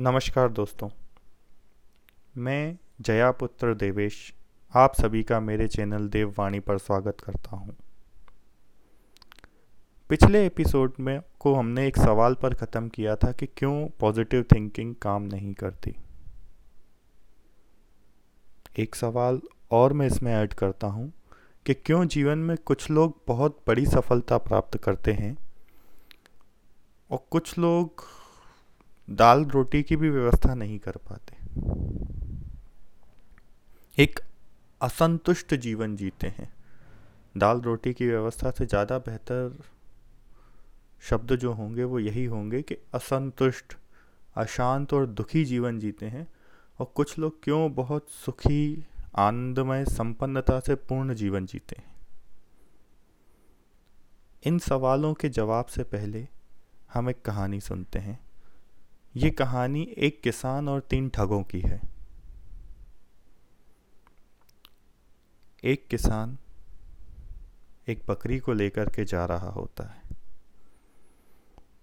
नमस्कार दोस्तों, मैं जयापुत्र देवेश, आप सभी का मेरे चैनल देववाणी पर स्वागत करता हूँ। पिछले एपिसोड में को हमने एक सवाल पर ख़त्म किया था कि क्यों पॉजिटिव थिंकिंग काम नहीं करती एक सवाल और मैं इसमें ऐड करता हूँ कि क्यों जीवन में कुछ लोग बहुत बड़ी सफलता प्राप्त करते हैं और कुछ लोग दाल रोटी की भी व्यवस्था नहीं कर पाते। एक असंतुष्ट जीवन जीते हैं। दाल रोटी की व्यवस्था से ज़्यादा बेहतर शब्द जो होंगे वो यही होंगे कि असंतुष्ट, अशांत और दुखी जीवन जीते हैं और कुछ लोग क्यों बहुत सुखी, आनंदमय, संपन्नता से पूर्ण जीवन जीते हैं। इन सवालों के जवाब से पहले हम एक कहानी सुनते हैं। ये कहानी एक किसान और तीन ठगों की है। एक किसान एक बकरी को लेकर के जा रहा होता है।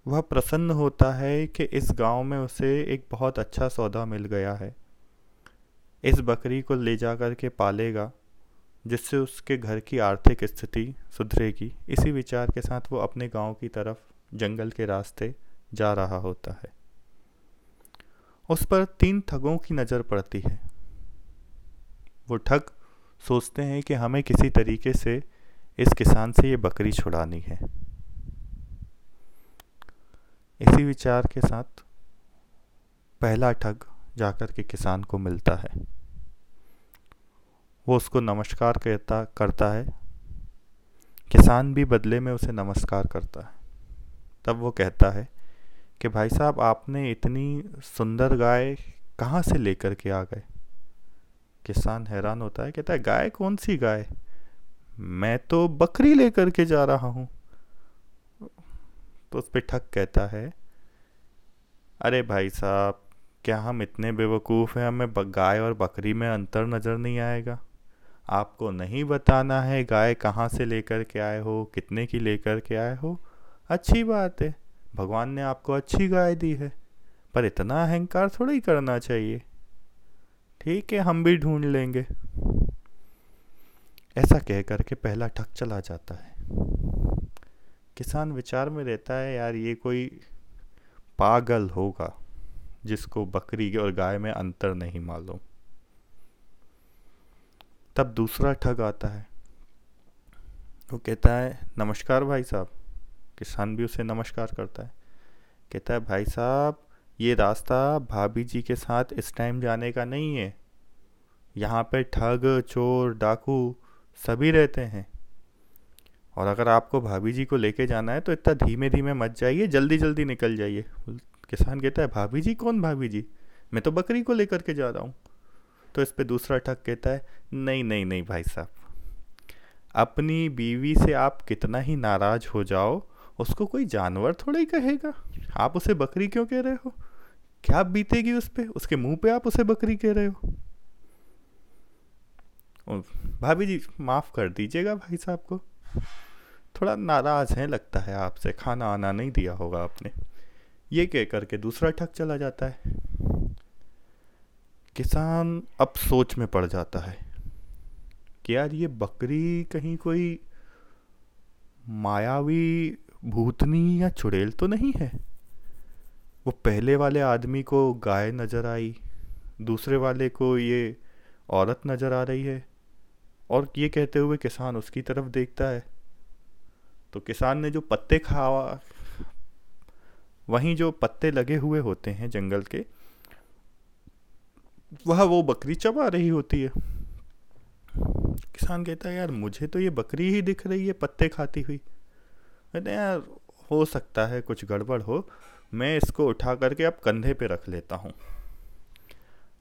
वह प्रसन्न होता है कि इस गाँव में उसे एक बहुत अच्छा सौदा मिल गया है। इस बकरी को ले जा कर के पालेगा, जिससे उसके घर की आर्थिक स्थिति सुधरेगी। इसी विचार के साथ वो अपने गाँव की तरफ़ जंगल के रास्ते जा रहा होता है। उस पर तीन ठगों की नज़र पड़ती है। वो ठग सोचते हैं कि हमें किसी तरीके से इस किसान से ये बकरी छुड़ानी है। इसी विचार के साथ पहला ठग जाकर के किसान को मिलता है। वो उसको नमस्कार कहता, करता है। किसान भी बदले में उसे नमस्कार करता है। तब वो कहता है कि भाई साहब, आपने इतनी सुंदर गाय कहाँ से लेकर के आ गए? किसान हैरान होता है, कहता है, गाय कौन सी गाय? मैं तो बकरी लेकर के जा रहा हूँ। तो उस पर ठग कहता है, अरे भाई साहब, क्या हम इतने बेवकूफ़ हैं? हमें गाय और बकरी में अंतर नज़र नहीं आएगा। आपको नहीं बताना है गाय कहाँ से लेकर के आए हो, कितने की लेकर के आए हो। अच्छी बात है। भगवान ने आपको अच्छी गाय दी है, पर इतना अहंकार थोड़ा ही करना चाहिए। ठीक है, हम भी ढूंढ लेंगे। ऐसा कह करके पहला ठग चला जाता है। किसान विचार में रहता है, यार, ये कोई पागल होगा, जिसको बकरी और गाय में अंतर नहीं मालूम। तब दूसरा ठग आता है। वो कहता है, नमस्कार भाई साहब किसान भी उसे नमस्कार करता है। कहता है, भाई साहब, ये रास्ता भाभी जी के साथ इस टाइम जाने का नहीं है। यहाँ पे ठग, चोर, डाकू सभी रहते हैं। और अगर आपको भाभी जी को लेके जाना है तो इतना धीमे धीमे मत जाइए, जल्दी जल्दी निकल जाइए। किसान कहता है, भाभी जी? कौन भाभी जी? मैं तो बकरी को लेकर के जा रहा हूँ। तो इस पर दूसरा ठग कहता है, नहीं नहीं नहीं भाई साहब, अपनी बीवी से आप कितना ही नाराज़ हो जाओ उसको कोई जानवर थोड़ा ही कहेगा। आप उसे बकरी क्यों कह रहे हो? क्या बीतेगी उस पर उसके मुँह पे आप उसे बकरी कह रहे हो? भाभी जी, माफ़ कर दीजिएगा भाई साहब को। थोड़ा नाराज़ है लगता है आपसे। खाना आना नहीं दिया होगा आपने। ये कह करके दूसरा ठग चला जाता है। किसान अब सोच में पड़ जाता है कि यार ये बकरी कहीं कोई मायावी भूतनी या चुड़ैल तो नहीं है? वो पहले वाले आदमी को गाय नज़र आई, दूसरे वाले को ये औरत नज़र आ रही है, और ये कहते हुए किसान उसकी तरफ़ देखता है। तो किसान ने जो पत्ते खावा, वहीं जो पत्ते लगे हुए होते हैं जंगल के, वह वो बकरी चबा रही होती है। किसान कहता है, यार, मुझे तो ये बकरी ही दिख रही है, पत्ते खाती हुई। कहते यार, हो सकता है कुछ गड़बड़ हो, मैं इसको उठा करके अब कंधे पे रख लेता हूँ।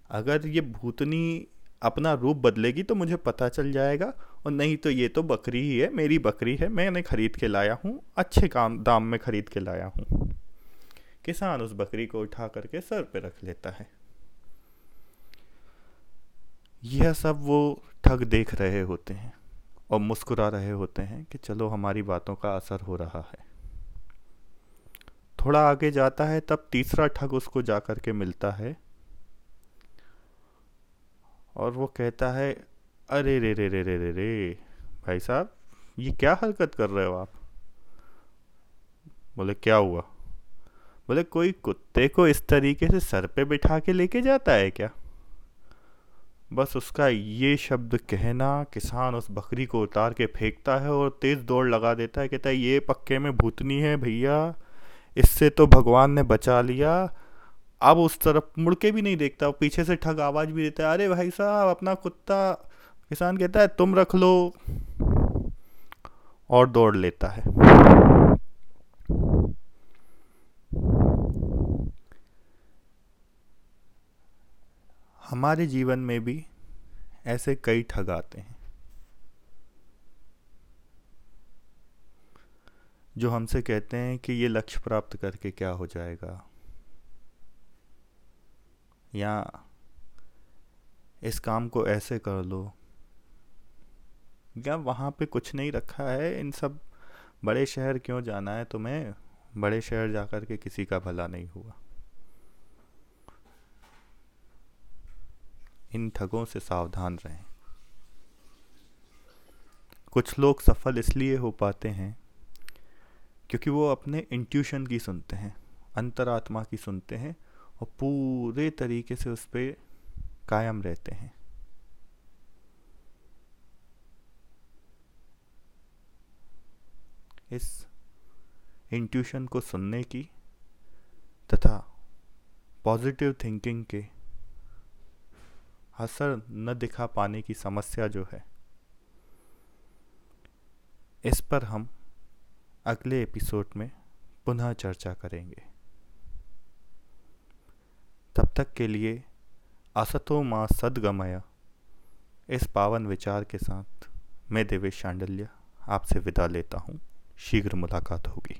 अगर ये भूतनी अपना रूप बदलेगी तो मुझे पता चल जाएगा, और नहीं तो ये तो बकरी ही है, मेरी बकरी है, मैंने ख़रीद के लाया हूँ, अच्छे काम, दाम में ख़रीद के लाया हूँ। किसान उस बकरी को उठा करके सर पे रख लेता है। यह सब वो ठग देख रहे होते हैं। और मुस्कुरा रहे होते हैं कि चलो हमारी बातों का असर हो रहा है। थोड़ा आगे जाता है तब तीसरा ठग उसको जा कर के मिलता है और वो कहता है, अरे रे रे रे रे रे रे, भाई साहब, ये क्या हरकत कर रहे हो आप? बोले, क्या हुआ? बोले, कोई कुत्ते को इस तरीके से सर पे बिठा के लेके जाता है क्या? बस उसका ये शब्द कहना किसान उस बकरी को उतार के फेंकता है और तेज़ दौड़ लगा देता है, कहता है, ये पक्के में भूतनी है भैया, इससे तो भगवान ने बचा लिया। अब उस तरफ़ मुड़ के भी नहीं देखता पीछे से ठग आवाज़ भी देता है, अरे भाई साहब, अपना कुत्ता किसान कहता है, तुम रख लो। और दौड़ लेता है। हमारे जीवन में भी ऐसे कई ठग आते हैं, जो हमसे कहते हैं कि ये लक्ष्य प्राप्त करके क्या हो जाएगा। या इस काम को ऐसे कर लो। या वहाँ पे कुछ नहीं रखा है, इन सब बड़े शहर क्यों जाना है? तुम्हें बड़े शहर जाकर के किसी का भला नहीं हुआ। इन ठगों से सावधान रहें। कुछ लोग सफल इसलिए हो पाते हैं क्योंकि वो अपने इंट्यूशन की सुनते हैं, अंतरात्मा की सुनते हैं और पूरे तरीके से उस पर कायम रहते हैं। इस इंट्यूशन को सुनने की तथा पॉजिटिव थिंकिंग के असर न दिखा पाने की समस्या जो है, इस पर हम अगले एपिसोड में पुनः चर्चा करेंगे। तब तक के लिए असतो माँ सदगमय। इस पावन विचार के साथ मैं देवेश शांडल्य आपसे विदा लेता हूँ। शीघ्र मुलाकात होगी।